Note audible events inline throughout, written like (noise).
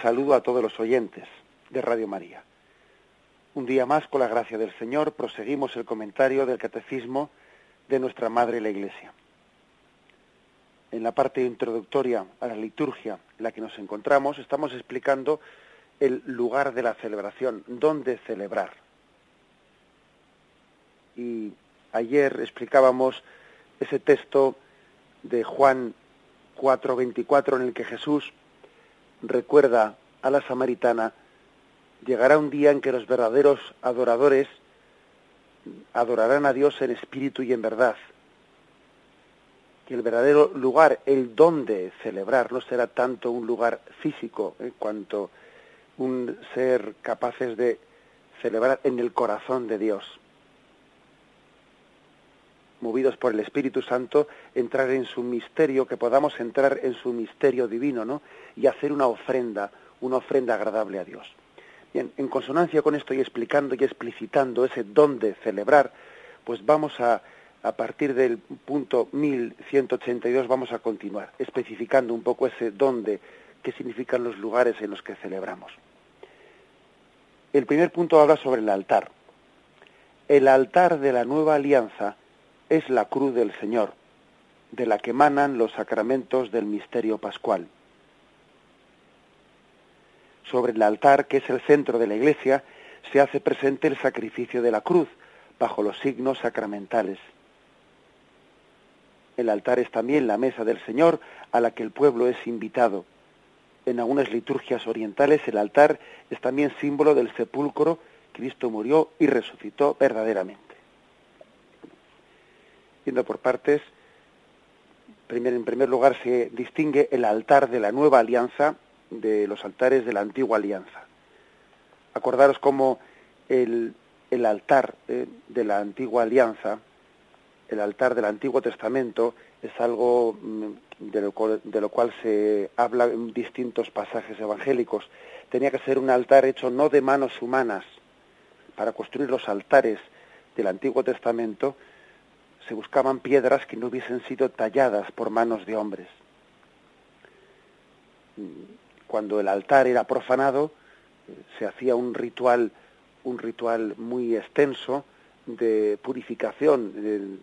Saludo a todos los oyentes de Radio María. Un día más, con la gracia del Señor, proseguimos el comentario del Catecismo de nuestra Madre la Iglesia. En la parte introductoria a la liturgia en la que nos encontramos, estamos explicando el lugar de la celebración, dónde celebrar. Y ayer explicábamos ese texto de Juan 4:24 en el que Jesús recuerda a la samaritana, llegará un día en que los verdaderos adoradores adorarán a Dios en espíritu y en verdad. Que el verdadero lugar, el donde celebrar, no será tanto un lugar físico, en cuanto un ser capaces de celebrar en el corazón de Dios movidos por el Espíritu Santo, entrar en su misterio, que podamos entrar en su misterio divino, ¿no? Y hacer una ofrenda, una ofrenda agradable a Dios. Bien, en consonancia con esto y explicando y explicitando ese don de celebrar, pues vamos a, a partir del punto 1182, vamos a continuar, especificando un poco ese dónde, qué significan los lugares en los que celebramos. El primer punto habla sobre el altar. El altar de la nueva alianza es la cruz del Señor, de la que emanan los sacramentos del misterio pascual. Sobre el altar, que es el centro de la iglesia, se hace presente el sacrificio de la cruz, bajo los signos sacramentales. El altar es también la mesa del Señor a la que el pueblo es invitado. En algunas liturgias orientales el altar es también símbolo del sepulcro, Cristo murió y resucitó verdaderamente yendo por partes, en primer lugar se distingue el altar de la nueva alianza de los altares de la antigua alianza. Acordaros cómo el, altar eh, de la antigua alianza, el altar del Antiguo Testamento, es algo mm, de lo, de lo cual se habla en distintos pasajes evangélicos. Tenía que ser un altar hecho no de manos humanas. Para construir los altares del Antiguo Testamento se buscaban piedras que no hubiesen sido talladas por manos de hombres. Cuando el altar era profanado, se hacía un ritual, un ritual muy extenso de purificación,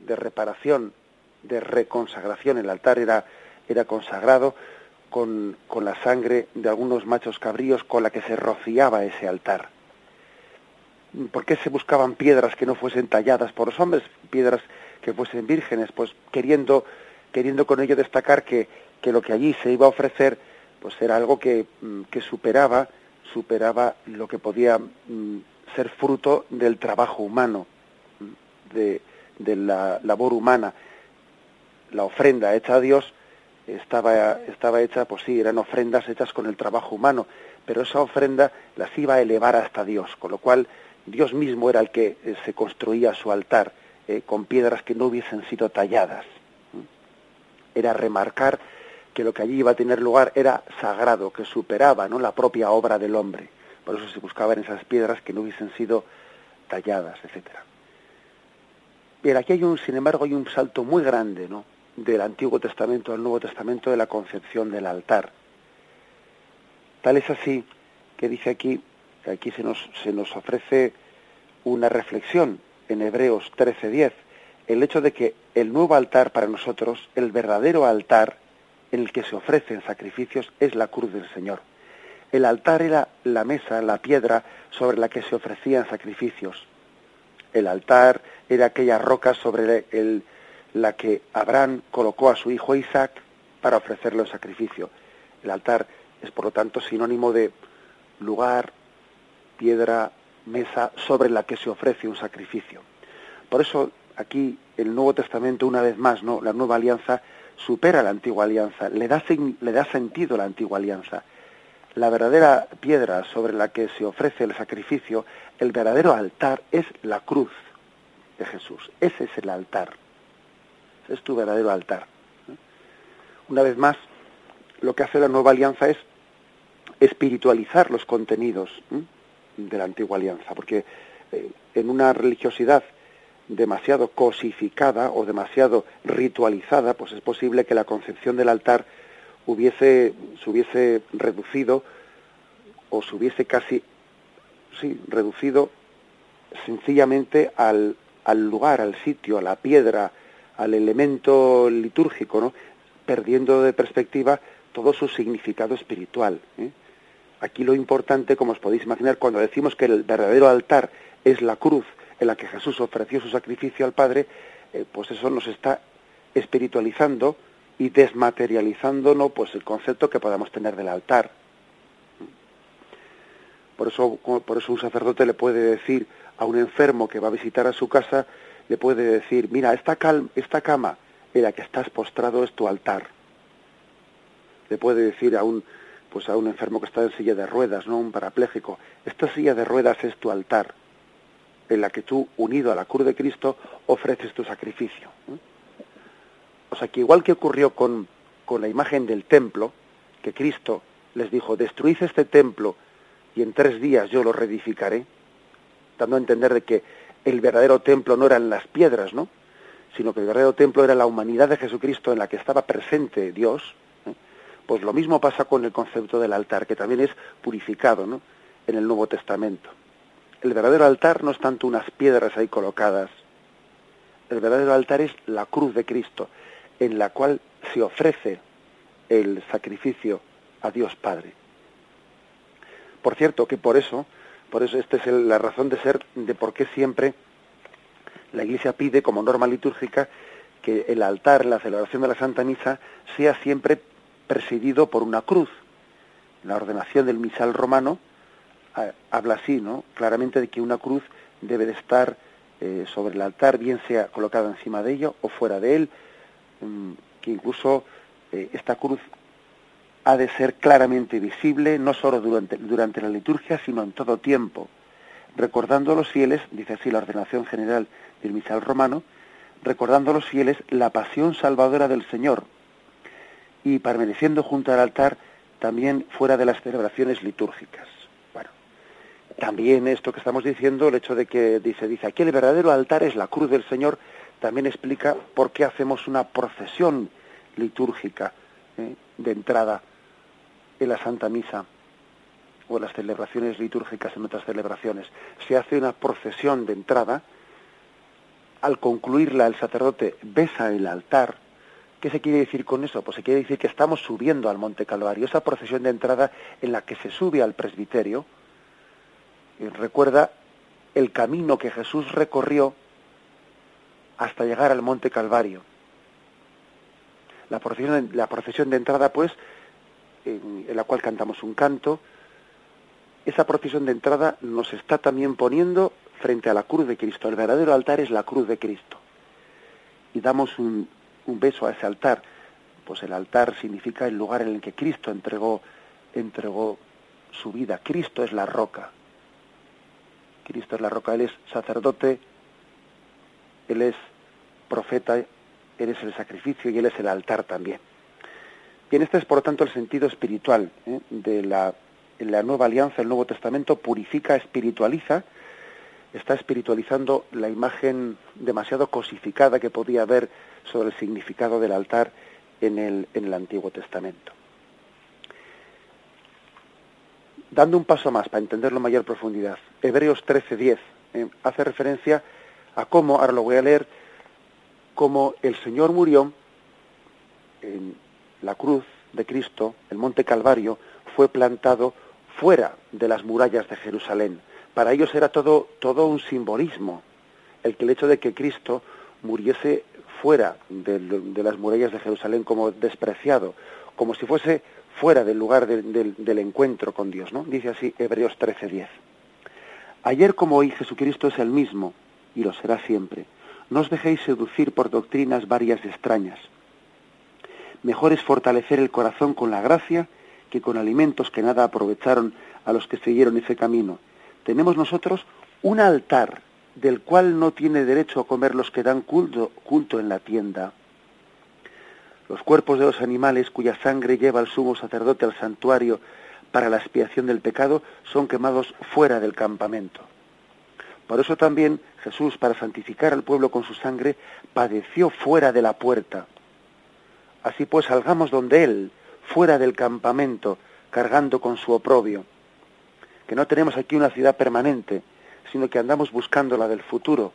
de, reparación, de reconsagración. El altar era, era consagrado con, con la sangre de algunos machos cabríos con la que se rociaba ese altar. ¿Por qué se buscaban piedras que no fuesen talladas por los hombres? Piedras que fuesen vírgenes, pues queriendo, queriendo con ello destacar que, que lo que allí se iba a ofrecer, pues era algo que, mm, que superaba, superaba lo que podía mm, ser fruto del trabajo humano, mm, de, de la labor humana. La ofrenda hecha a Dios estaba, estaba hecha, pues sí, eran ofrendas hechas con el trabajo humano, pero esa ofrenda las iba a elevar hasta Dios, con lo cual Dios mismo era el que eh, se construía su altar eh, con piedras que no hubiesen sido talladas. Era remarcar que lo que allí iba a tener lugar era sagrado, que superaba ¿no? la propia obra del hombre. Por eso se buscaban esas piedras que no hubiesen sido talladas, etcétera. Pero aquí hay un, sin embargo, hay un salto muy grande, ¿no? Del Antiguo Testamento al Nuevo Testamento de la concepción del altar. Tal es así que dice aquí, aquí se nos, se nos ofrece una reflexión en Hebreos 13:10, el hecho de que el nuevo altar para nosotros, el verdadero altar en el que se ofrecen sacrificios, es la cruz del Señor. El altar era la mesa, la piedra sobre la que se ofrecían sacrificios. El altar era aquella roca sobre el, la que Abraham colocó a su hijo Isaac para ofrecerle el sacrificio. El altar es, por lo tanto, sinónimo de lugar, piedra, mesa sobre la que se ofrece un sacrificio. Por eso aquí el Nuevo Testamento, una vez más, ¿no? la nueva alianza supera la antigua alianza, le da, le da sentido la antigua alianza. La verdadera piedra sobre la que se ofrece el sacrificio, el verdadero altar, es la cruz de Jesús. Ese es el altar. Ese es tu verdadero altar. Una vez más, lo que hace la nueva alianza es espiritualizar los contenidos de la antigua alianza, porque eh, en una religiosidad demasiado cosificada o demasiado ritualizada, pues es posible que la concepción del altar hubiese, se hubiese reducido o se hubiese casi, sí, reducido sencillamente al, al lugar, al sitio, a la piedra, al elemento litúrgico, ¿no? perdiendo de perspectiva todo su significado espiritual. ¿eh? Aquí lo importante, como os podéis imaginar, cuando decimos que el verdadero altar es la cruz en la que Jesús ofreció su sacrificio al Padre, eh, pues eso nos está espiritualizando y desmaterializando ¿no? pues el concepto que podamos tener del altar. Por eso, por eso un sacerdote le puede decir a un enfermo que va a visitar a su casa, le puede decir, mira, esta, esta cama en la que estás postrado es tu altar. Le puede decir a un, pues a un enfermo que está en silla de ruedas, no un parapléjico, esta silla de ruedas es tu altar, en la que tú, unido a la cruz de Cristo, ofreces tu sacrificio. O sea que igual que ocurrió con, con la imagen del templo, que Cristo les dijo, destruid este templo y en tres días yo lo reedificaré, dando a entender de que el verdadero templo no eran las piedras, ¿no? sino que el verdadero templo era la humanidad de Jesucristo en la que estaba presente Dios, pues lo mismo pasa con el concepto del altar, que también es purificado ¿no? en el Nuevo Testamento. El verdadero altar no es tanto unas piedras ahí colocadas, el verdadero altar es la cruz de Cristo, en la cual se ofrece el sacrificio a Dios Padre. Por cierto, que por eso, por eso esta es la razón de ser de por qué siempre la Iglesia pide como norma litúrgica que el altar, la celebración de la Santa Misa, sea siempre presidido por una cruz. La ordenación del misal romano habla así, ¿no? Claramente de que una cruz debe de estar eh, sobre el altar, bien sea colocada encima de ello o fuera de él, mm, que incluso eh, esta cruz ha de ser claramente visible, no solo durante, durante la liturgia, sino en todo tiempo, recordando a los fieles, dice así la ordenación general del misal romano, recordando a los fieles la pasión salvadora del Señor, y permaneciendo junto al altar también fuera de las celebraciones litúrgicas. Bueno, también esto que estamos diciendo, el hecho de que dice, dice aquí el verdadero altar es la cruz del Señor, también explica por qué hacemos una procesión litúrgica ¿eh? de entrada en la Santa Misa o en las celebraciones litúrgicas en otras celebraciones. Se hace una procesión de entrada, al concluirla el sacerdote besa el altar, ¿Qué se quiere decir con eso? Pues se quiere decir que estamos subiendo al Monte Calvario, esa procesión de entrada en la que se sube al presbiterio, y recuerda el camino que Jesús recorrió hasta llegar al Monte Calvario. La procesión, la procesión de entrada, pues, en la cual cantamos un canto, esa procesión de entrada nos está también poniendo frente a la cruz de Cristo. El verdadero altar es la cruz de Cristo. Y damos un, un beso a ese altar. Pues el altar significa el lugar en el que Cristo entregó, entregó su vida. Cristo es la roca. Cristo es la roca. Él es sacerdote, Él es profeta, Él es el sacrificio y Él es el altar también. Bien, este es por tanto el sentido espiritual ¿eh? de la, la nueva alianza, el Nuevo Testamento purifica, espiritualiza, está espiritualizando la imagen demasiado cosificada que podía haber sobre el significado del altar en el, en el Antiguo Testamento. Dando un paso más para entenderlo en mayor profundidad, Hebreos 13:10 eh, hace referencia a cómo, ahora lo voy a leer, cómo el Señor murió en la cruz de Cristo, el monte Calvario, fue plantado fuera de las murallas de Jerusalén. Para ellos era todo, todo un simbolismo, el que el hecho de que Cristo muriese fuera de, las murallas de Jerusalén como despreciado, como si fuese fuera del lugar del encuentro con Dios, ¿no? Dice así Hebreos 13:10. Ayer como hoy Jesucristo es el mismo y lo será siempre. No os dejéis seducir por doctrinas varias y extrañas. Mejor es fortalecer el corazón con la gracia que con alimentos que nada aprovecharon a los que siguieron ese camino. Tenemos nosotros un altar del cual no tiene derecho a comer los que dan culto, culto en la tienda. Los cuerpos de los animales cuya sangre lleva el sumo sacerdote al santuario para la expiación del pecado son quemados fuera del campamento. Por eso también Jesús, para santificar al pueblo con su sangre, padeció fuera de la puerta. Así pues, salgamos donde Él, fuera del campamento, cargando con su oprobio. Que no tenemos aquí una ciudad permanente, sino que andamos buscando la del futuro.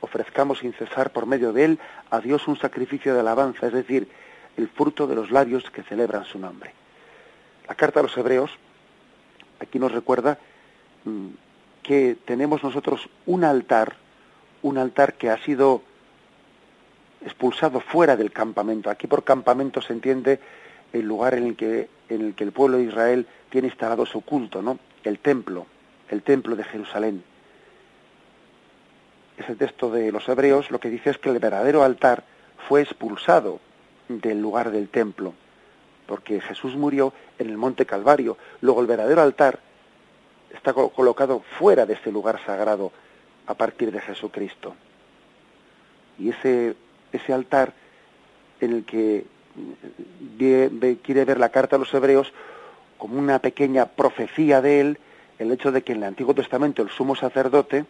Ofrezcamos sin cesar por medio de Él a Dios un sacrificio de alabanza, es decir, el fruto de los labios que celebran su nombre. La carta a los hebreos aquí nos recuerda mm, que tenemos nosotros un altar, un altar que ha sido expulsado fuera del campamento. Aquí por campamento se entiende el lugar en el que, en el, que el pueblo de Israel tiene instalado su culto, ¿no? El templo, el templo de Jerusalén. Ese texto de los hebreos lo que dice es que el verdadero altar fue expulsado del lugar del templo, porque Jesús murió en el monte Calvario. Luego el verdadero altar está colocado fuera de ese lugar sagrado a partir de Jesucristo. Y ese, ese altar en el que quiere ver la carta a los hebreos como una pequeña profecía de él, el hecho de que en el Antiguo Testamento el sumo sacerdote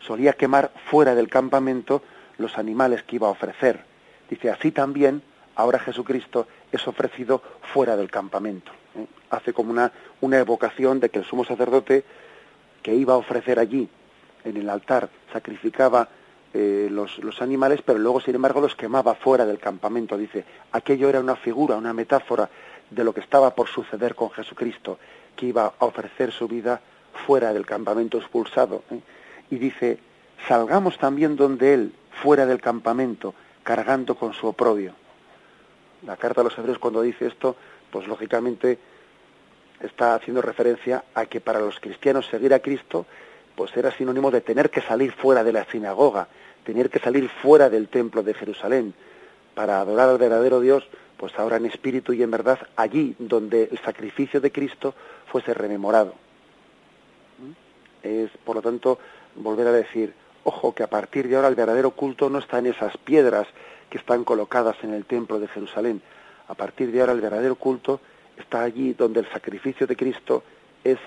solía quemar fuera del campamento los animales que iba a ofrecer. Dice, así también ahora Jesucristo es ofrecido fuera del campamento. ¿eh? Hace como una, evocación de que el sumo sacerdote que iba a ofrecer allí, en el altar, sacrificaba eh, los, animales, pero luego, sin embargo, los quemaba fuera del campamento. Dice, aquello era una figura, una metáfora de lo que estaba por suceder con Jesucristo, que iba a ofrecer su vida fuera del campamento expulsado. ¿eh? Y dice, salgamos también donde Él, fuera del campamento, cargando con su oprobio. La carta a los hebreos cuando dice esto, pues lógicamente está haciendo referencia a que para los cristianos seguir a Cristo pues era sinónimo de tener que salir fuera de la sinagoga, tener que salir fuera del templo de Jerusalén para adorar al verdadero Dios, pues ahora en espíritu y en verdad allí donde el sacrificio de Cristo fuese rememorado. Es, por lo tanto, volver a decir, ojo, que a partir de ahora el verdadero culto no está en esas piedras que están colocadas en el templo de Jerusalén. A partir de ahora el verdadero culto está allí donde el sacrificio de Cristo es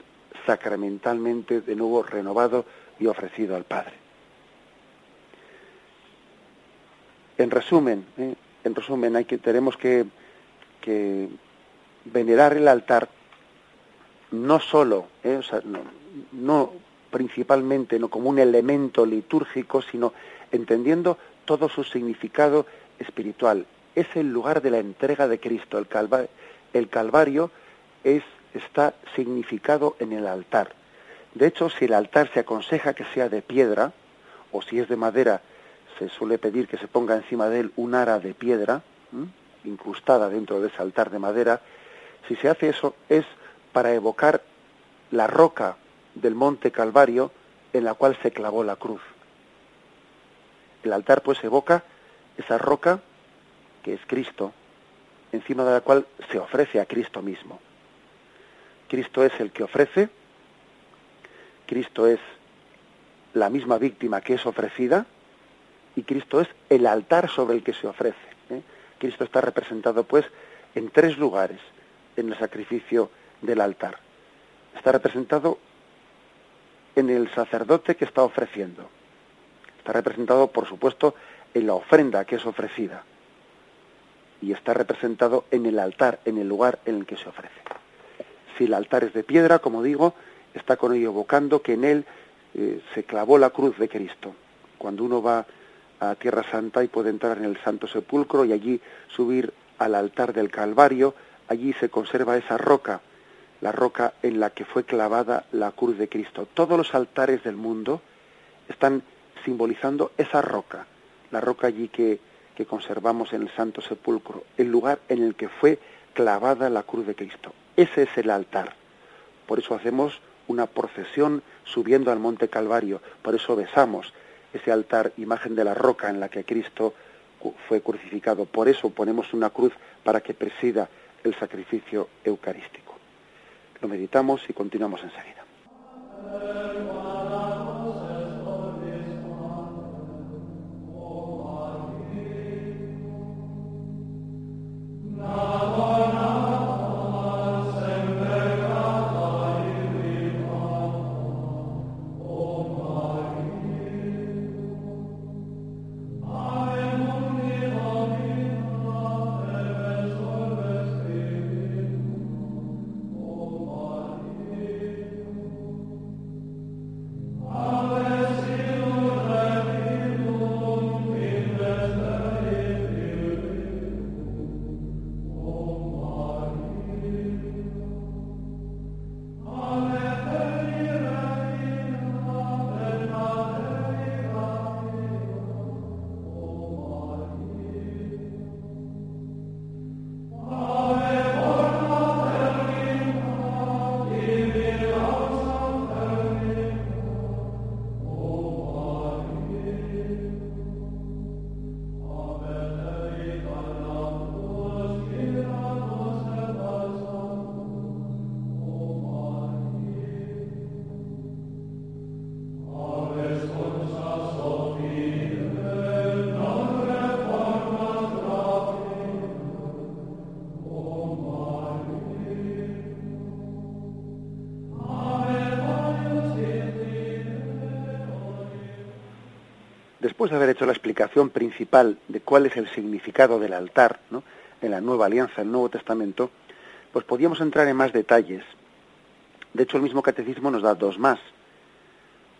sacramentalmente de nuevo renovado y ofrecido al Padre. En resumen, ¿eh? En resumen, hay que, tenemos que, que venerar el altar no solo, ¿eh? no, no principalmente no como un elemento litúrgico, sino entendiendo todo su significado espiritual. Es el lugar de la entrega de Cristo. El, el Calvario es, está significado en el altar. De hecho, si el altar se aconseja que sea de piedra, o si es de madera, se suele pedir que se ponga encima de él un ara de piedra, incrustada dentro de ese altar de madera, si se hace eso es para evocar la roca del monte Calvario en la cual se clavó la cruz. El altar pues evoca esa roca que es Cristo, encima de la cual se ofrece a Cristo mismo. Cristo es el que ofrece, Cristo es la misma víctima que es ofrecida y Cristo es el altar sobre el que se ofrece. ¿eh? Cristo está representado pues en tres lugares en el sacrificio del altar. Está representado en el sacerdote que está ofreciendo. Está representado, por supuesto, en la ofrenda que es ofrecida. Y está representado en el altar, en el lugar en el que se ofrece. Si el altar es de piedra, como digo, está con ello evocando que en él eh, se clavó la cruz de Cristo. Cuando uno va a Tierra Santa y puede entrar en el Santo Sepulcro y allí subir al altar del Calvario, allí se conserva esa roca, la roca en la que fue clavada la cruz de Cristo. Todos los altares del mundo están simbolizando esa roca, la roca allí que, que conservamos en el Santo Sepulcro, el lugar en el que fue clavada la cruz de Cristo. Ese es el altar. Por eso hacemos una procesión subiendo al monte Calvario. Por eso besamos ese altar, imagen de la roca en la que Cristo fue crucificado. Por eso ponemos una cruz para que presida el sacrificio eucarístico. Lo meditamos y continuamos enseguida. Después de haber hecho la explicación principal de cuál es el significado del altar ¿no? en la nueva alianza, el Nuevo Testamento, pues podíamos entrar en más detalles. De hecho, el mismo catecismo nos da dos más.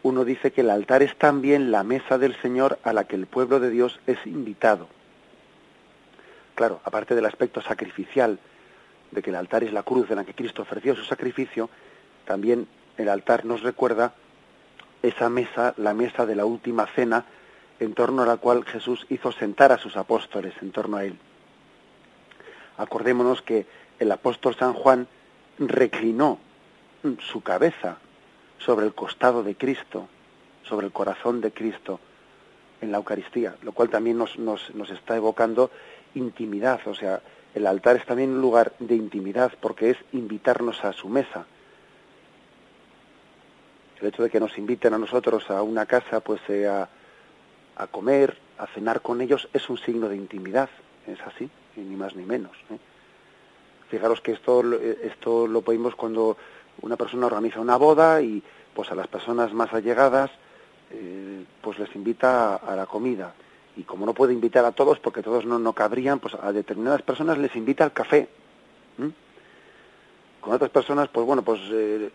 Uno dice que el altar es también la mesa del Señor a la que el pueblo de Dios es invitado. Claro, aparte del aspecto sacrificial, de que el altar es la cruz en la que Cristo ofreció su sacrificio, también el altar nos recuerda esa mesa, la mesa de la última cena, en torno a la cual Jesús hizo sentar a sus apóstoles en torno a él. Acordémonos que el apóstol San Juan reclinó su cabeza sobre el costado de Cristo, sobre el corazón de Cristo en la Eucaristía, lo cual también nos, nos, nos está evocando intimidad, o sea, el altar es también un lugar de intimidad porque es invitarnos a su mesa. El hecho de que nos inviten a nosotros a una casa, pues a comer, a cenar con ellos, es un signo de intimidad, es así, ni más ni menos. ¿eh? Fijaros que esto, esto lo podemos cuando una persona organiza una boda y pues a las personas más allegadas eh, pues les invita a, la comida y como no puede invitar a todos porque todos no, no cabrían pues a determinadas personas les invita al café con otras personas pues bueno pues eh,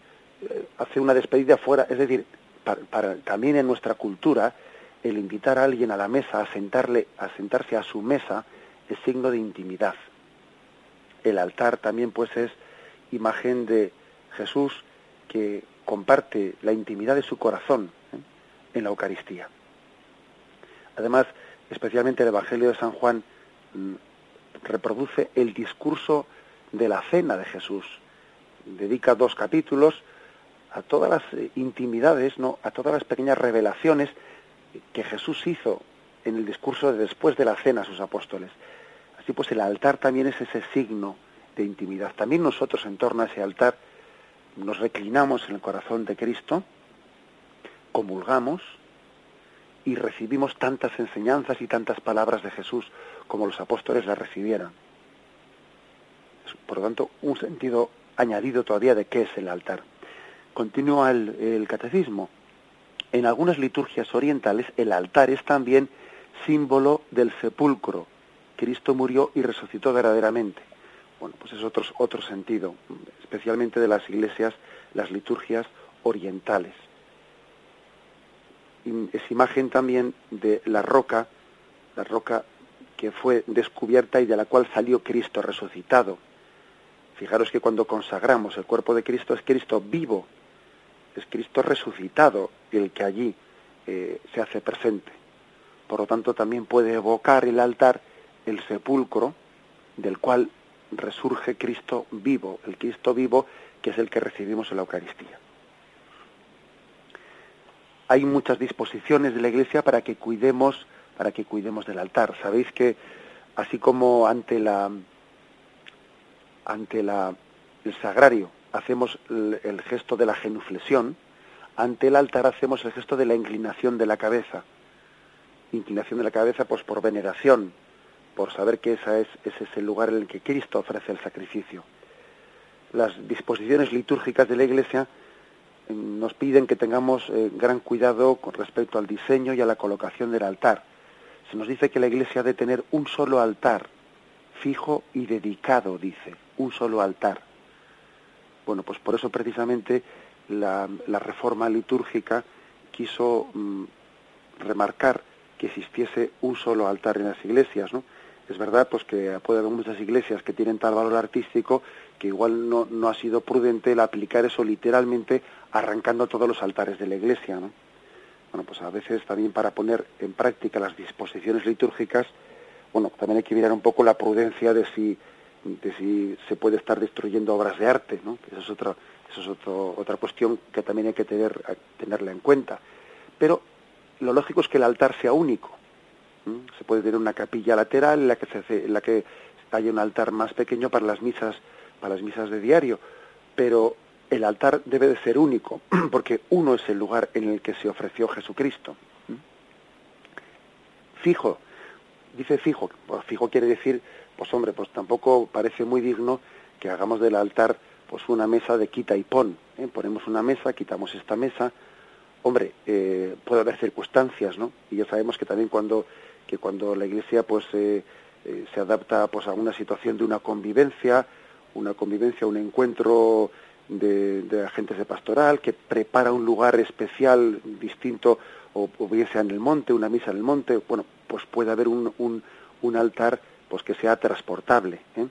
hace una despedida fuera es decir para, también en nuestra cultura el invitar a alguien a la mesa, a, sentarle, a sentarse a su mesa, es signo de intimidad. El altar también pues es imagen de Jesús que comparte la intimidad de su corazón ¿eh? en la Eucaristía. Además, especialmente el Evangelio de San Juan mm, reproduce el discurso de la cena de Jesús. Dedica dos capítulos a todas las eh, intimidades, ¿no? a todas las pequeñas revelaciones que Jesús hizo en el discurso de después de la cena a sus apóstoles. Así pues el altar también es ese signo de intimidad. También nosotros en torno a ese altar nos reclinamos en el corazón de Cristo, comulgamos y recibimos tantas enseñanzas y tantas palabras de Jesús como los apóstoles las recibieran. por lo tanto, un sentido añadido todavía de qué es el altar. Continúa el catecismo. En algunas liturgias orientales el altar es también símbolo del sepulcro. Cristo murió y resucitó verdaderamente. Bueno, pues es otro, otro sentido, especialmente de las iglesias, las liturgias orientales. Es imagen también de la roca, la roca que fue descubierta y de la cual salió Cristo resucitado. Fijaros que cuando consagramos el cuerpo de Cristo es Cristo vivo, es Cristo resucitado el que allí eh, se hace presente. Por lo tanto, también puede evocar el altar el sepulcro del cual resurge Cristo vivo, el Cristo vivo que es el que recibimos en la Eucaristía. Hay muchas disposiciones de la Iglesia para que cuidemos, para que cuidemos del altar. Sabéis que así como ante la ante la, el sagrario hacemos el, gesto de la genuflexión, ante el altar hacemos el gesto de la inclinación de la cabeza. Inclinación de la cabeza pues por veneración, por saber que esa es, ese es el lugar en el que Cristo ofrece el sacrificio. Las disposiciones litúrgicas de la Iglesia eh, nos piden que tengamos eh, gran cuidado con respecto al diseño y a la colocación del altar. Se nos dice que la Iglesia ha de tener un solo altar, fijo y dedicado, dice, un solo altar. Bueno, pues por eso precisamente la, reforma litúrgica quiso mm, remarcar que existiese un solo altar en las iglesias, ¿no? Es verdad pues que puede haber muchas iglesias que tienen tal valor artístico que igual no, ha sido prudente el aplicar eso literalmente arrancando todos los altares de la iglesia, ¿no? Bueno, pues a veces también para poner en práctica las disposiciones litúrgicas, bueno, también hay que mirar un poco la prudencia de si, de si se puede estar destruyendo obras de arte, ¿no? Eso es otra, eso es otra cuestión que también hay que tener, tenerla en cuenta. Pero lo lógico es que el altar sea único, se puede tener una capilla lateral en la que se hace, en la que haya un altar más pequeño para las misas, para las misas de diario, pero el altar debe de ser único, (clears throat) porque uno es el lugar en el que se ofreció Jesucristo. Fijo, dice fijo, fijo quiere decir, pues hombre, pues tampoco parece muy digno que hagamos del altar pues una mesa de quita y pon. ¿eh? Ponemos una mesa, quitamos esta mesa. Hombre, eh, puede haber circunstancias, ¿no? Y ya sabemos que también cuando que cuando la Iglesia pues eh, eh, se adapta pues a una situación de una convivencia, una convivencia, un encuentro de, de, agentes de pastoral, que prepara un lugar especial distinto, o, bien sea en el monte, una misa en el monte, bueno, pues puede haber un, un, un altar pues que sea transportable. ¿eh?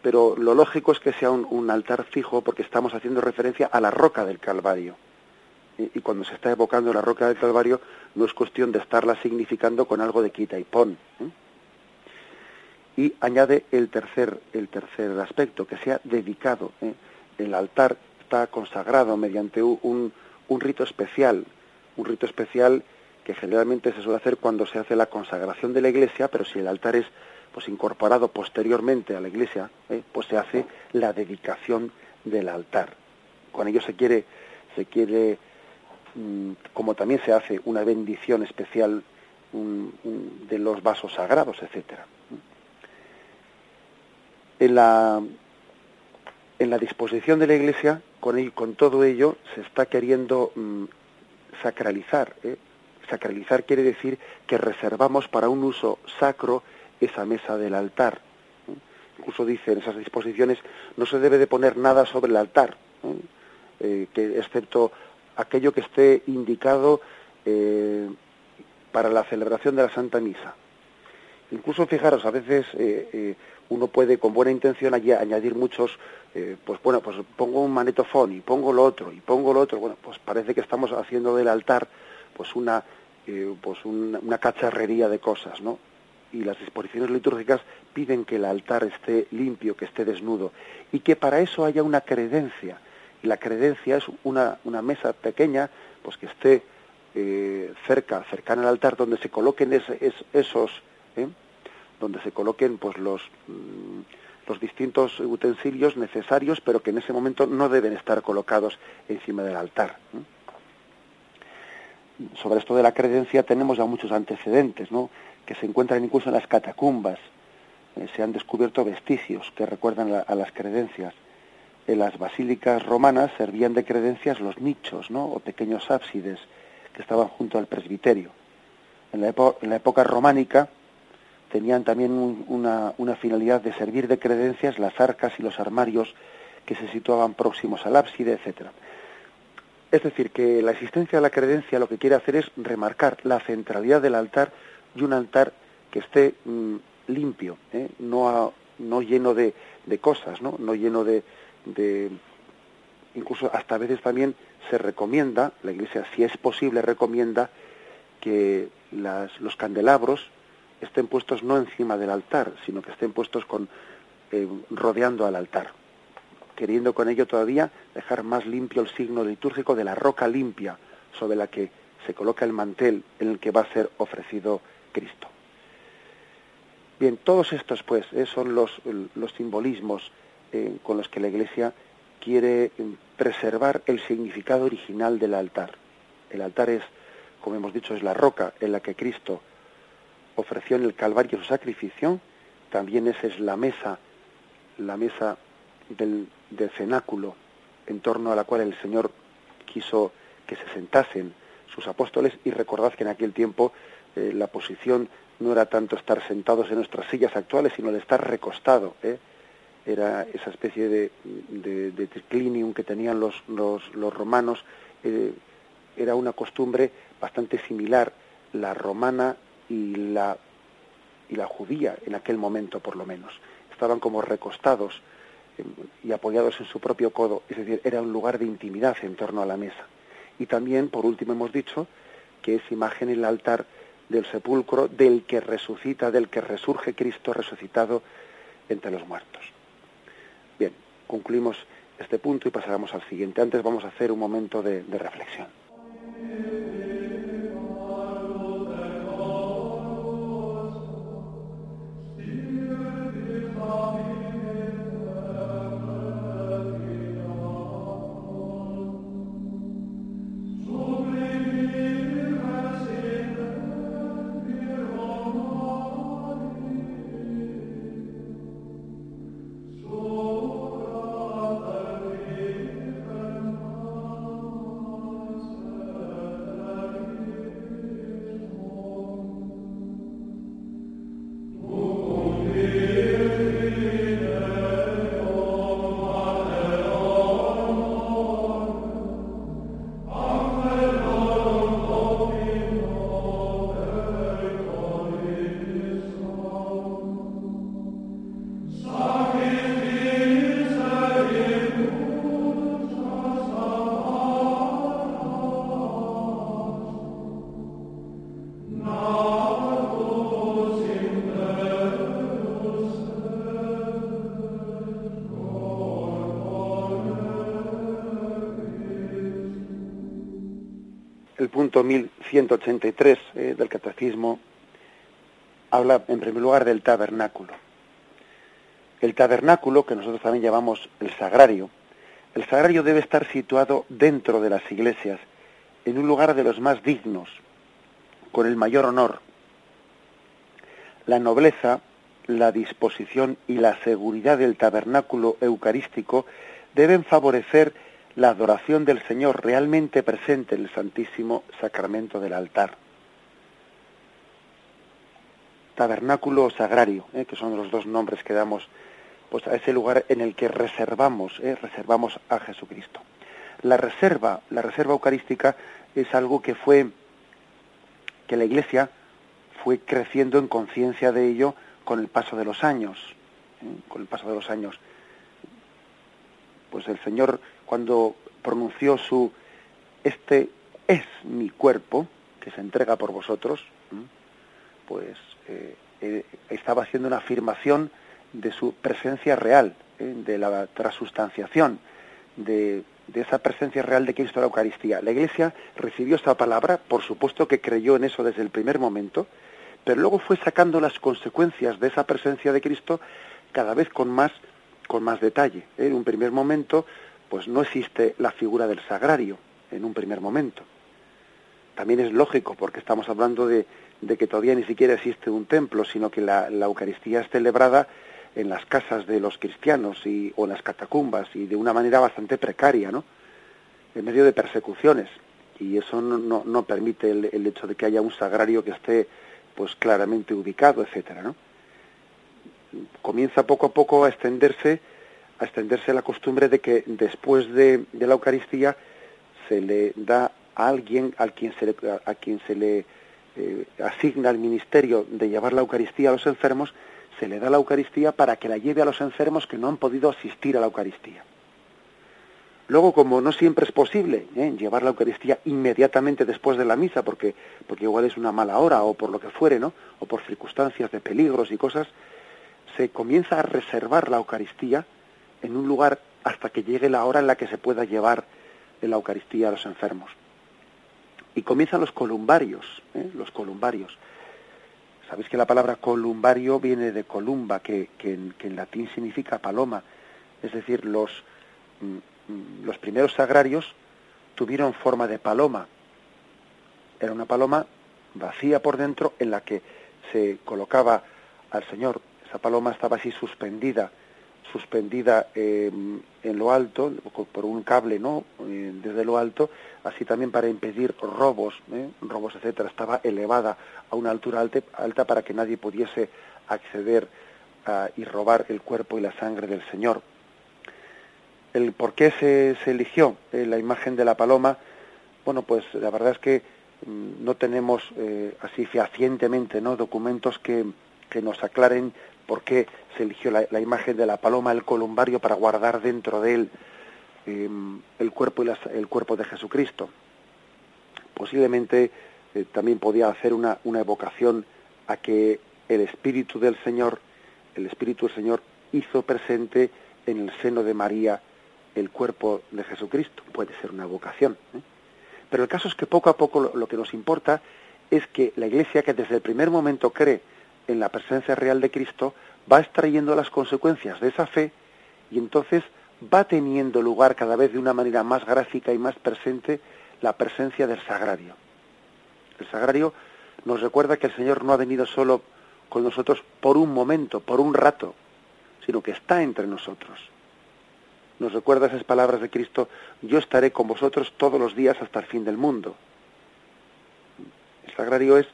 Pero lo lógico es que sea un, altar fijo porque estamos haciendo referencia a la roca del Calvario y cuando se está evocando la roca del Calvario no es cuestión de estarla significando con algo de quita y pon. ¿eh? Y añade el tercer, el tercer aspecto, que sea dedicado. ¿eh? El altar está consagrado mediante un, un rito especial, un rito especial que generalmente se suele hacer cuando se hace la consagración de la iglesia, pero si el altar es pues incorporado posteriormente a la iglesia, ¿eh? pues se hace la dedicación del altar. Con ello se quiere se quiere Mm, como también se hace una bendición especial de los vasos sagrados, etcétera. En la, en la disposición de la Iglesia, con, con todo ello, se está queriendo mm, sacralizar. ¿eh? Sacralizar quiere decir que reservamos para un uso sacro esa mesa del altar. Incluso dice en esas disposiciones, no se debe de poner nada sobre el altar, ¿eh? Que excepto aquello que esté indicado eh, para la celebración de la Santa Misa. Incluso, fijaros, a veces eh, uno puede con buena intención añadir muchos, pues bueno, pues pongo un manetofón y pongo lo otro y pongo lo otro. Bueno, pues parece que estamos haciendo del altar pues una, pues una cacharrería de cosas, ¿no? Y las disposiciones litúrgicas piden que el altar esté limpio, que esté desnudo y que para eso haya una credencia la credencia es una, una mesa pequeña, pues que esté eh, cerca, cercana al altar, donde se coloquen esos, ¿eh? donde se coloquen pues los, mm, los distintos utensilios necesarios, pero que en ese momento no deben estar colocados encima del altar. Sobre esto de la credencia tenemos ya muchos antecedentes, ¿no? Que se encuentran incluso en las catacumbas. Eh, se han descubierto vestigios que recuerdan a las credencias en las basílicas romanas servían de credencias los nichos, ¿no? o pequeños ábsides que estaban junto al presbiterio. En la, en la época románica tenían también una, una, finalidad de servir de credencias las arcas y los armarios que se situaban próximos al ábside, etc. Es decir, que la existencia de la credencia lo que quiere hacer es remarcar la centralidad del altar y un altar que esté mm, limpio, ¿eh? no, no lleno de, de cosas, ¿no? no lleno de, de incluso hasta a veces también se recomienda, la Iglesia si es posible recomienda que las, los candelabros estén puestos no encima del altar, sino que estén puestos con eh, rodeando al altar, queriendo con ello todavía dejar más limpio el signo litúrgico de la roca limpia sobre la que se coloca el mantel en el que va a ser ofrecido Cristo. Bien, todos estos pues eh, son los, los simbolismos eh, con los que la Iglesia quiere preservar el significado original del altar. El altar es, como hemos dicho, es la roca en la que Cristo ofreció en el Calvario su sacrificio, también esa es la mesa, la mesa del, cenáculo en torno a la cual el Señor quiso que se sentasen sus apóstoles y recordad que en aquel tiempo eh, la posición no era tanto estar sentados en nuestras sillas actuales, sino el estar recostado. ¿eh? Era esa especie de, de, triclinium que tenían los, los, romanos. Eh, era una costumbre bastante similar, la romana y la, y la judía, en aquel momento por lo menos. Estaban como recostados y apoyados en su propio codo, es decir, era un lugar de intimidad en torno a la mesa. Y también, por último, hemos dicho que es imagen el altar del sepulcro del que resucita, del que resurge Cristo resucitado entre los muertos. Bien, concluimos este punto y pasaremos al siguiente. Antes vamos a hacer un momento de, reflexión. Punto 1183 eh, del Catecismo habla en primer lugar del tabernáculo. El tabernáculo, que nosotros también llamamos el sagrario, el sagrario debe estar situado dentro de las iglesias, en un lugar de los más dignos, con el mayor honor. La nobleza, la disposición y la seguridad del tabernáculo eucarístico deben favorecer la adoración del Señor realmente presente en el Santísimo Sacramento del altar. Tabernáculo sagrario, ¿eh? que son los dos nombres que damos pues, a ese lugar en el que reservamos, ¿eh? reservamos a Jesucristo. La reserva, la reserva eucarística es algo que fue, que la Iglesia fue creciendo en conciencia de ello con el paso de los años, ¿eh? con el paso de los años. Pues el Señor cuando pronunció su este es mi cuerpo que se entrega por vosotros, pues eh, eh, estaba haciendo una afirmación de su presencia real, ¿eh? de la transustanciación, de, de, esa presencia real de Cristo en la Eucaristía. La Iglesia recibió esta palabra, por supuesto que creyó en eso desde el primer momento, pero luego fue sacando las consecuencias de esa presencia de Cristo cada vez con más, con más detalle. En un primer momento, pues no existe la figura del sagrario en un primer momento. También es lógico, porque estamos hablando de, que todavía ni siquiera existe un templo, sino que la, Eucaristía es celebrada en las casas de los cristianos y, o en las catacumbas y de una manera bastante precaria, ¿no? En medio de persecuciones. Y eso no, no, permite el, el, hecho de que haya un sagrario que esté pues claramente ubicado, etcétera, ¿no? Comienza poco a poco a extenderse a extenderse la costumbre de que después de, la Eucaristía se le da a alguien a quien se le, a quien se le eh, asigna el ministerio de llevar la Eucaristía a los enfermos, se le da la Eucaristía para que la lleve a los enfermos que no han podido asistir a la Eucaristía. Luego, como no siempre es posible ¿eh? llevar la Eucaristía inmediatamente después de la misa, porque, porque igual es una mala hora o por lo que fuere, ¿no? o por circunstancias de peligros y cosas, se comienza a reservar la Eucaristía en un lugar hasta que llegue la hora en la que se pueda llevar la Eucaristía a los enfermos. Y comienzan los columbarios, ¿eh? los columbarios. Sabéis que la palabra columbario viene de columba, que, en, latín significa paloma. Es decir, los, mm, mm, los primeros sagrarios tuvieron forma de paloma. Era una paloma vacía por dentro en la que se colocaba al Señor. Esa paloma estaba así suspendida, suspendida eh, en lo alto, por un cable, ¿no? Eh, desde lo alto, así también para impedir robos, ¿eh? robos, etcétera. Estaba elevada a una altura alta, para que nadie pudiese acceder y robar el cuerpo y la sangre del Señor. El por qué se, se eligió la imagen de la paloma, bueno, pues la verdad es que mm, no tenemos así fehacientemente, ¿no? Documentos que, que nos aclaren por qué se eligió la, imagen de la paloma, el columbario, para guardar dentro de él em, el, cuerpo y el cuerpo de Jesucristo. Posiblemente eh, también podía hacer una, evocación a que el Espíritu del Señor, el Espíritu del Señor hizo presente en el seno de María el cuerpo de Jesucristo. Puede ser una evocación. ¿eh? Pero el caso es que poco a poco lo, que nos importa es que la Iglesia, que desde el primer momento cree en la presencia real de Cristo, va extrayendo las consecuencias de esa fe y entonces va teniendo lugar cada vez de una manera más gráfica y más presente la presencia del sagrario. El sagrario nos recuerda que el Señor no ha venido solo con nosotros por un momento, por un rato, sino que está entre nosotros. Nos recuerda esas palabras de Cristo, yo estaré con vosotros todos los días hasta el fin del mundo. El sagrario es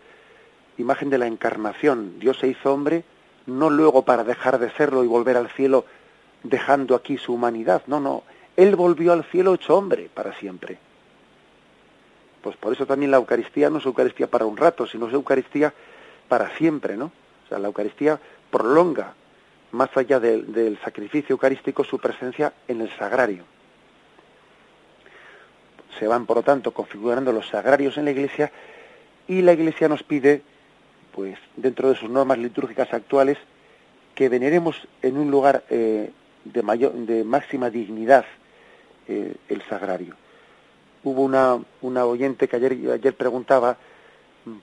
imagen de la encarnación. Dios se hizo hombre no luego para dejar de serlo y volver al cielo dejando aquí su humanidad. No, no. Él volvió al cielo hecho hombre para siempre. Pues por eso también la Eucaristía no es Eucaristía para un rato, sino es Eucaristía para siempre, ¿no? O sea, la Eucaristía prolonga, más allá del sacrificio eucarístico, su presencia en el sagrario. Se van, por lo tanto, configurando los sagrarios en la Iglesia y la Iglesia nos pide pues dentro de sus normas litúrgicas actuales, que veneremos en un lugar eh, de, mayor, de máxima dignidad eh, el sagrario. Hubo una, una oyente que ayer, ayer preguntaba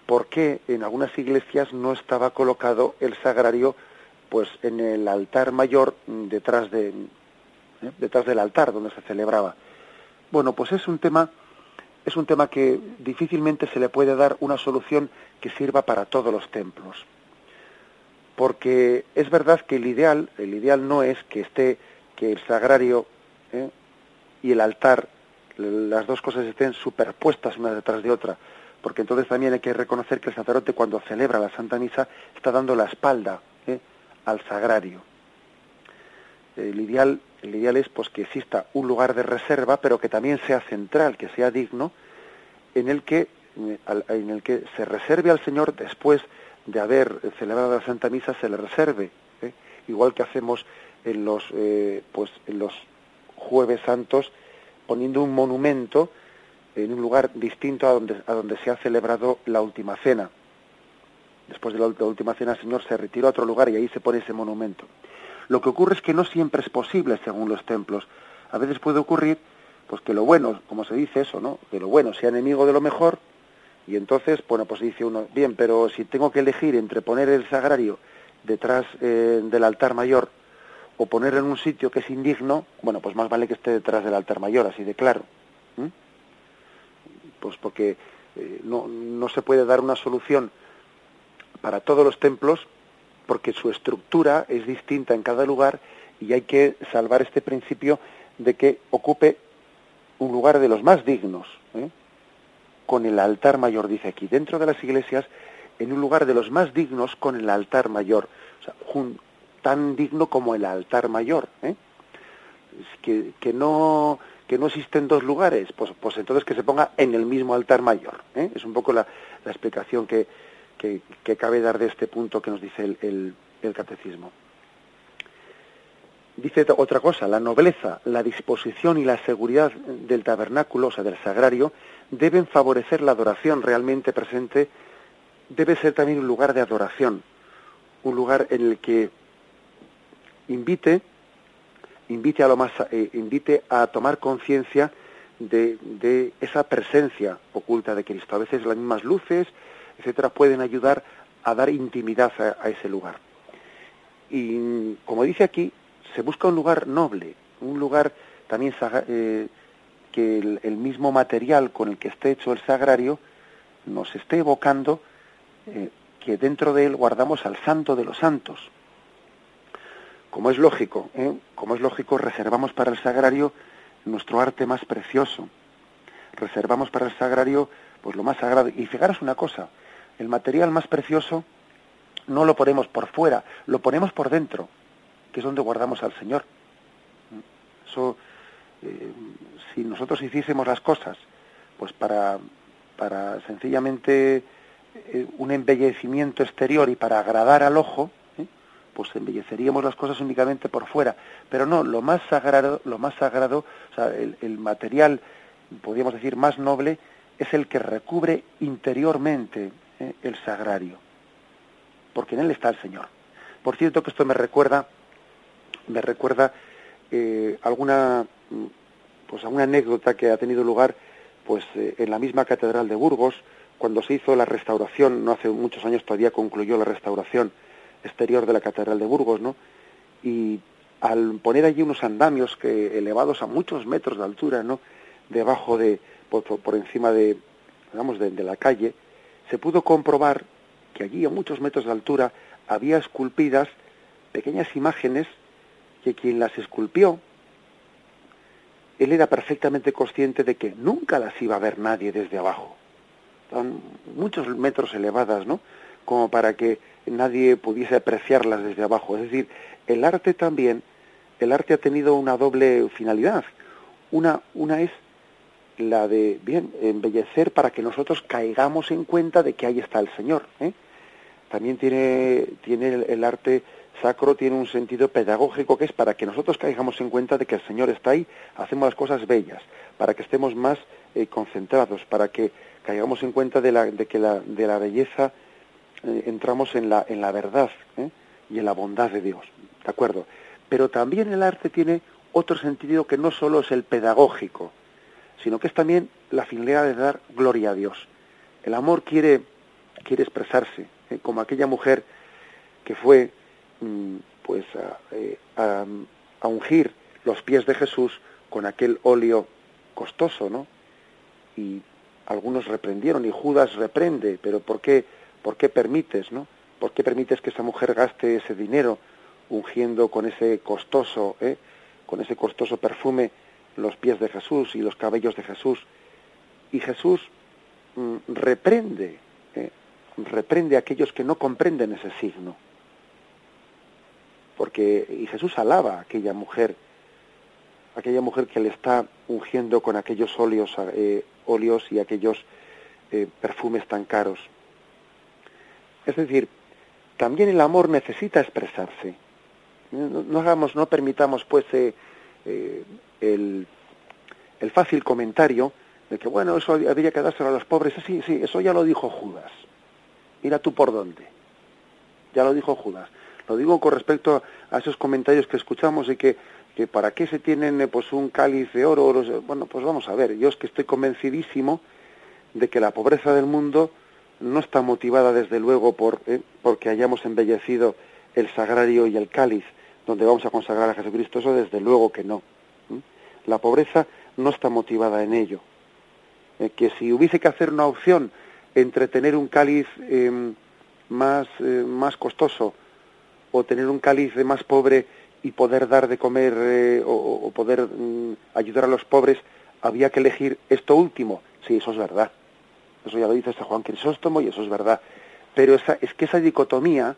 por qué en algunas iglesias no estaba colocado el sagrario pues en el altar mayor detrás de eh, detrás del altar donde se celebraba. Bueno, pues es un tema es un tema que difícilmente se le puede dar una solución que sirva para todos los templos. Porque es verdad que el ideal, el ideal no es que esté, que el sagrario ¿eh? y el altar, las dos cosas estén superpuestas una detrás de otra, porque entonces también hay que reconocer que el sacerdote cuando celebra la Santa Misa está dando la espalda ¿eh? al sagrario. El ideal el ideal es pues que exista un lugar de reserva, pero que también sea central, que sea digno, en el que, eh, en el que se reserve al Señor después de haber celebrado la Santa Misa, se le reserve, ¿eh? igual que hacemos en los, eh, pues, en los jueves santos, poniendo un monumento en un lugar distinto a donde, a donde se ha celebrado la última cena. Después de la última cena el Señor se retiró a otro lugar y ahí se pone ese monumento. Lo que ocurre es que no siempre es posible según los templos. A veces puede ocurrir pues que lo bueno, como se dice eso, ¿no? Que lo bueno sea enemigo de lo mejor y entonces, bueno, pues dice uno, bien, pero si tengo que elegir entre poner el sagrario detrás eh, del altar mayor o ponerlo en un sitio que es indigno, bueno, pues más vale que esté detrás del altar mayor, así de claro. Pues porque eh, no, no se puede dar una solución para todos los templos porque su estructura es distinta en cada lugar y hay que salvar este principio de que ocupe un lugar de los más dignos, ¿eh? con el altar mayor, dice aquí, dentro de las iglesias, en un lugar de los más dignos con el altar mayor, o sea, tan digno como el altar mayor, ¿eh? que, que, no que no existen dos lugares, pues, pues entonces que se ponga en el mismo altar mayor. ¿eh? Es un poco la, la explicación que, que, cabe dar de este punto que nos dice el, el, catecismo. Dice otra cosa, la nobleza, la disposición y la seguridad del tabernáculo, o sea, del sagrario, deben favorecer la adoración realmente presente, debe ser también un lugar de adoración, un lugar en el que invite, invite a lo más, eh, invite a tomar conciencia de, de, esa presencia oculta de Cristo. A veces las mismas luces, etcétera, pueden ayudar a dar intimidad a, ese lugar. Y como dice aquí, se busca un lugar noble, un lugar también eh, que el, mismo material con el que esté hecho el sagrario nos esté evocando eh, que dentro de él guardamos al santo de los santos. Como es lógico, ¿eh? como es lógico, reservamos para el sagrario nuestro arte más precioso. Reservamos para el sagrario pues lo más sagrado. Y fijaros una cosa, el material más precioso no lo ponemos por fuera, lo ponemos por dentro, que es donde guardamos al Señor. Eso, eh, si nosotros hiciésemos las cosas, pues para, para sencillamente eh, un embellecimiento exterior y para agradar al ojo, ¿eh? pues embelleceríamos las cosas únicamente por fuera. Pero no, lo más sagrado, lo más sagrado, o sea, el, el material, podríamos decir, más noble, es el que recubre interiormente ¿eh? el sagrario, porque en él está el Señor. Por cierto que esto me recuerda, me recuerda eh, alguna, pues alguna anécdota que ha tenido lugar, pues eh, en la misma catedral de Burgos, cuando se hizo la restauración, no hace muchos años todavía concluyó la restauración exterior de la catedral de Burgos, ¿no? Y al poner allí unos andamios que elevados a muchos metros de altura, ¿no? Debajo de, por, por encima de, digamos, de, de la calle, se pudo comprobar que allí a muchos metros de altura había esculpidas pequeñas imágenes que quien las esculpió, él era perfectamente consciente de que nunca las iba a ver nadie desde abajo. Estaban muchos metros elevadas, ¿no? Como para que nadie pudiese apreciarlas desde abajo. Es decir, el arte también, el arte ha tenido una doble finalidad. Una, una es la de, bien, embellecer para que nosotros caigamos en cuenta de que ahí está el Señor. ¿eh? También tiene, tiene el, arte sacro, tiene un sentido pedagógico que es para que nosotros caigamos en cuenta de que el Señor está ahí, hacemos las cosas bellas, para que estemos más eh, concentrados, para que caigamos en cuenta de, la, de que la, de la belleza eh, entramos en la, en la verdad y en la bondad de Dios. ¿De acuerdo? Pero también el arte tiene otro sentido que no solo es el pedagógico, sino que es también la finalidad de dar gloria a Dios. El amor quiere, quiere expresarse, eh, como aquella mujer que fue mm, pues eh, a, a, ungir los pies de Jesús con aquel óleo costoso, ¿no? Y algunos reprendieron y Judas reprende, pero ¿por qué, por qué permites, no? ¿Por qué permites que esa mujer gaste ese dinero ungiendo con ese costoso, eh, con ese costoso perfume los pies de Jesús y los cabellos de Jesús. Y Jesús mm, reprende, eh, reprende a aquellos que no comprenden ese signo. Porque, y Jesús alaba a aquella mujer, aquella mujer que le está ungiendo con aquellos óleos, eh, óleos y aquellos eh, perfumes tan caros. Es decir, también el amor necesita expresarse. No, hagamos, no permitamos pues el, fácil comentario de que, bueno, eso habría que dárselo a los pobres. Sí, sí, eso ya lo dijo Judas. Mira tú por dónde. Ya lo dijo Judas. Lo digo con respecto a esos comentarios que escuchamos y que, que para qué se tienen eh, pues un cáliz de oro. Bueno, pues vamos a ver. Yo es que estoy convencidísimo de que la pobreza del mundo no está motivada desde luego por eh, porque hayamos embellecido el sagrario y el cáliz donde vamos a consagrar a Jesucristo. Eso desde luego que no. La pobreza no está motivada en ello. Eh, que si hubiese que hacer una opción entre tener un cáliz em, más, eh, más costoso o tener un cáliz más pobre y poder dar de comer eh, o, poder mm, ayudar a los pobres, había que elegir esto último. Sí, eso es verdad. Eso ya lo dice San Juan Crisóstomo y eso es verdad. Pero esa, es que esa dicotomía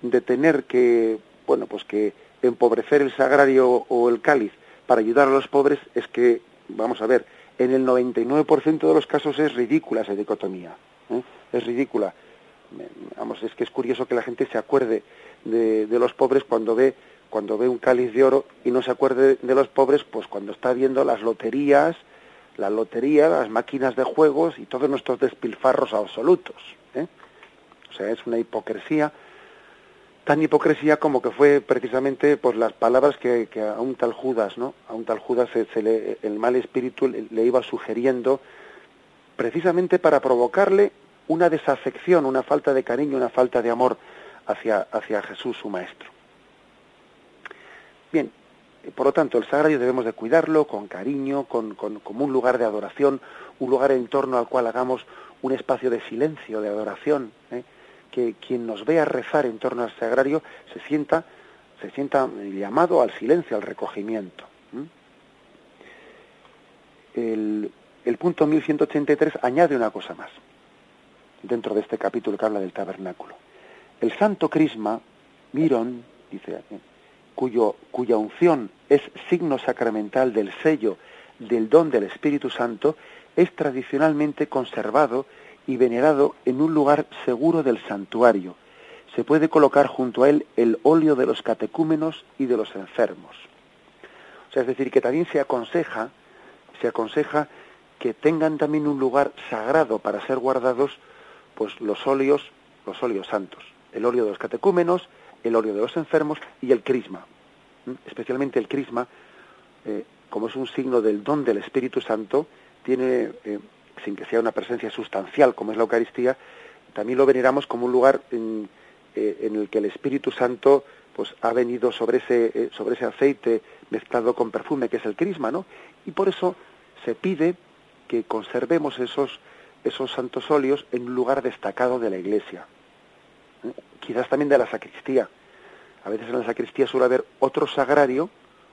de tener que, bueno, pues que empobrecer el sagrario o el cáliz para ayudar a los pobres es que, vamos a ver, en el 99% de los casos es ridícula esa dicotomía. ¿eh? Es ridícula. Vamos, es que es curioso que la gente se acuerde de, los pobres cuando ve cuando ve un cáliz de oro y no se acuerde de los pobres, pues cuando está viendo las loterías, la lotería, las máquinas de juegos y todos nuestros despilfarros absolutos. ¿eh? O sea, es una hipocresía tan hipocresía como que fue precisamente pues las palabras que, a un tal Judas, ¿no? A un tal Judas se, le, el mal espíritu le, iba sugiriendo precisamente para provocarle una desafección, una falta de cariño, una falta de amor hacia, hacia Jesús, su maestro. Bien, por lo tanto, el sagrario debemos de cuidarlo con cariño, con, como un lugar de adoración, un lugar en torno al cual hagamos un espacio de silencio, de adoración, ¿eh? Que quien nos vea rezar en torno al sagrario se sienta, se sienta llamado al silencio, al recogimiento. El, el punto 1183 añade una cosa más, dentro de este capítulo que habla del tabernáculo. El santo crisma, Mirón, dice, cuyo, cuya unción es signo sacramental del sello del don del Espíritu Santo, es tradicionalmente conservado y venerado en un lugar seguro del santuario. Se puede colocar junto a él el óleo de los catecúmenos y de los enfermos. O sea, es decir, que también se aconseja, se aconseja que tengan también un lugar sagrado para ser guardados pues los óleos, los óleos santos, el óleo de los catecúmenos, el óleo de los enfermos y el crisma. Especialmente el crisma, eh, como es un signo del don del Espíritu Santo, tiene eh, sin que sea una presencia sustancial como es la Eucaristía, también lo veneramos como un lugar en, eh, el que el Espíritu Santo pues ha venido sobre ese, eh, sobre ese aceite mezclado con perfume que es el crisma, ¿no? Y por eso se pide que conservemos esos, esos santos óleos en un lugar destacado de la iglesia. ¿eh? Quizás también de la sacristía. A veces en la sacristía suele haber otro sagrario,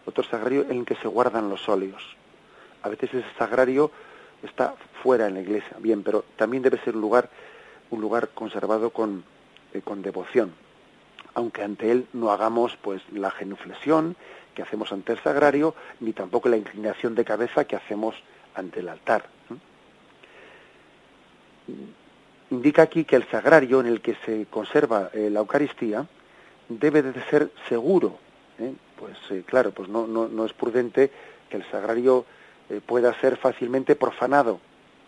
otro sagrario en el que se guardan los óleos. A veces ese sagrario está fuera en la iglesia, bien, pero también debe ser un lugar, un lugar conservado con, eh, con devoción, aunque ante él no hagamos pues la genuflexión que hacemos ante el sagrario, ni tampoco la inclinación de cabeza que hacemos ante el altar. Indica aquí que el sagrario en el que se conserva eh, la Eucaristía debe de ser seguro. ¿eh? Pues claro, pues no, no, no es prudente que el sagrario eh, pueda ser fácilmente profanado.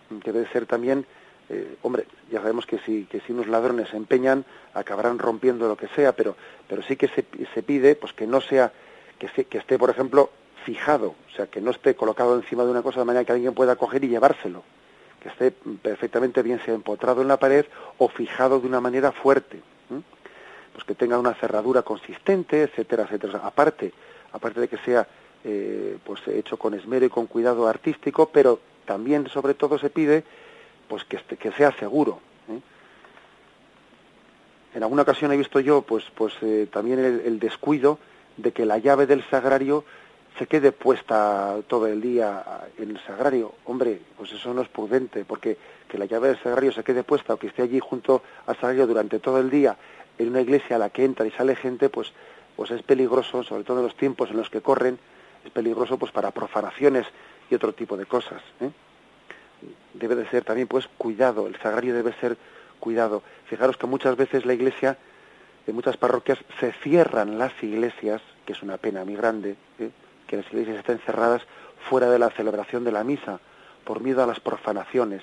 Debe ser también, eh, hombre, ya sabemos que si, que si unos ladrones se empeñan, acabarán rompiendo lo que sea, pero, pero sí que se, se pide pues que no sea, que, que esté, por ejemplo, fijado, o sea, que no esté colocado encima de una cosa de manera que alguien pueda coger y llevárselo, que esté perfectamente bien sea empotrado en la pared o fijado de una manera fuerte, pues que tenga una cerradura consistente, etcétera, etcétera. Aparte, aparte de que sea eh, pues hecho con esmero y con cuidado artístico, pero también sobre todo se pide pues que, que sea seguro. ¿eh? En alguna ocasión he visto yo pues pues eh, también el, descuido de que la llave del sagrario se quede puesta todo el día en el sagrario. Hombre, pues eso no es prudente, porque que la llave del sagrario se quede puesta o que esté allí junto al sagrario durante todo el día en una iglesia a la que entra y sale gente, pues, pues es peligroso, sobre todo en los tiempos en los que corren, es peligroso pues para profanaciones y otro tipo de cosas. ¿eh? Debe de ser también pues cuidado, el sagrario debe ser cuidado. Fijaros que muchas veces la iglesia, en muchas parroquias, se cierran las iglesias, que es una pena muy grande, ¿eh? que las iglesias estén cerradas fuera de la celebración de la misa, por miedo a las profanaciones.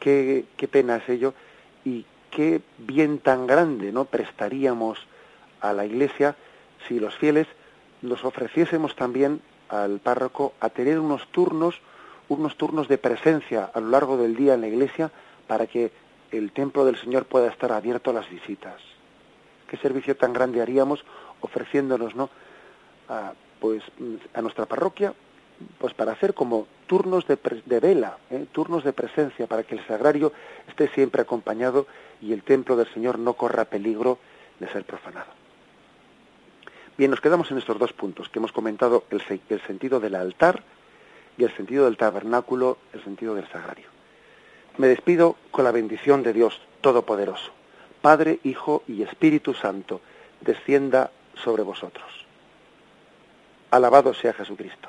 Qué, qué pena es ello y qué bien tan grande no prestaríamos a la iglesia si los fieles nos ofreciésemos también al párroco a tener unos turnos, unos turnos de presencia a lo largo del día en la iglesia para que el templo del Señor pueda estar abierto a las visitas. Qué servicio tan grande haríamos ofreciéndonos, ¿no? A, pues a nuestra parroquia, pues para hacer como turnos de, de vela, ¿eh? turnos de presencia, para que el sagrario esté siempre acompañado y el templo del Señor no corra peligro de ser profanado. Bien, nos quedamos en estos dos puntos que hemos comentado, el, el sentido del altar y el sentido del tabernáculo, el sentido del sagrario. Me despido con la bendición de Dios Todopoderoso. Padre, Hijo y Espíritu Santo, descienda sobre vosotros. Alabado sea Jesucristo.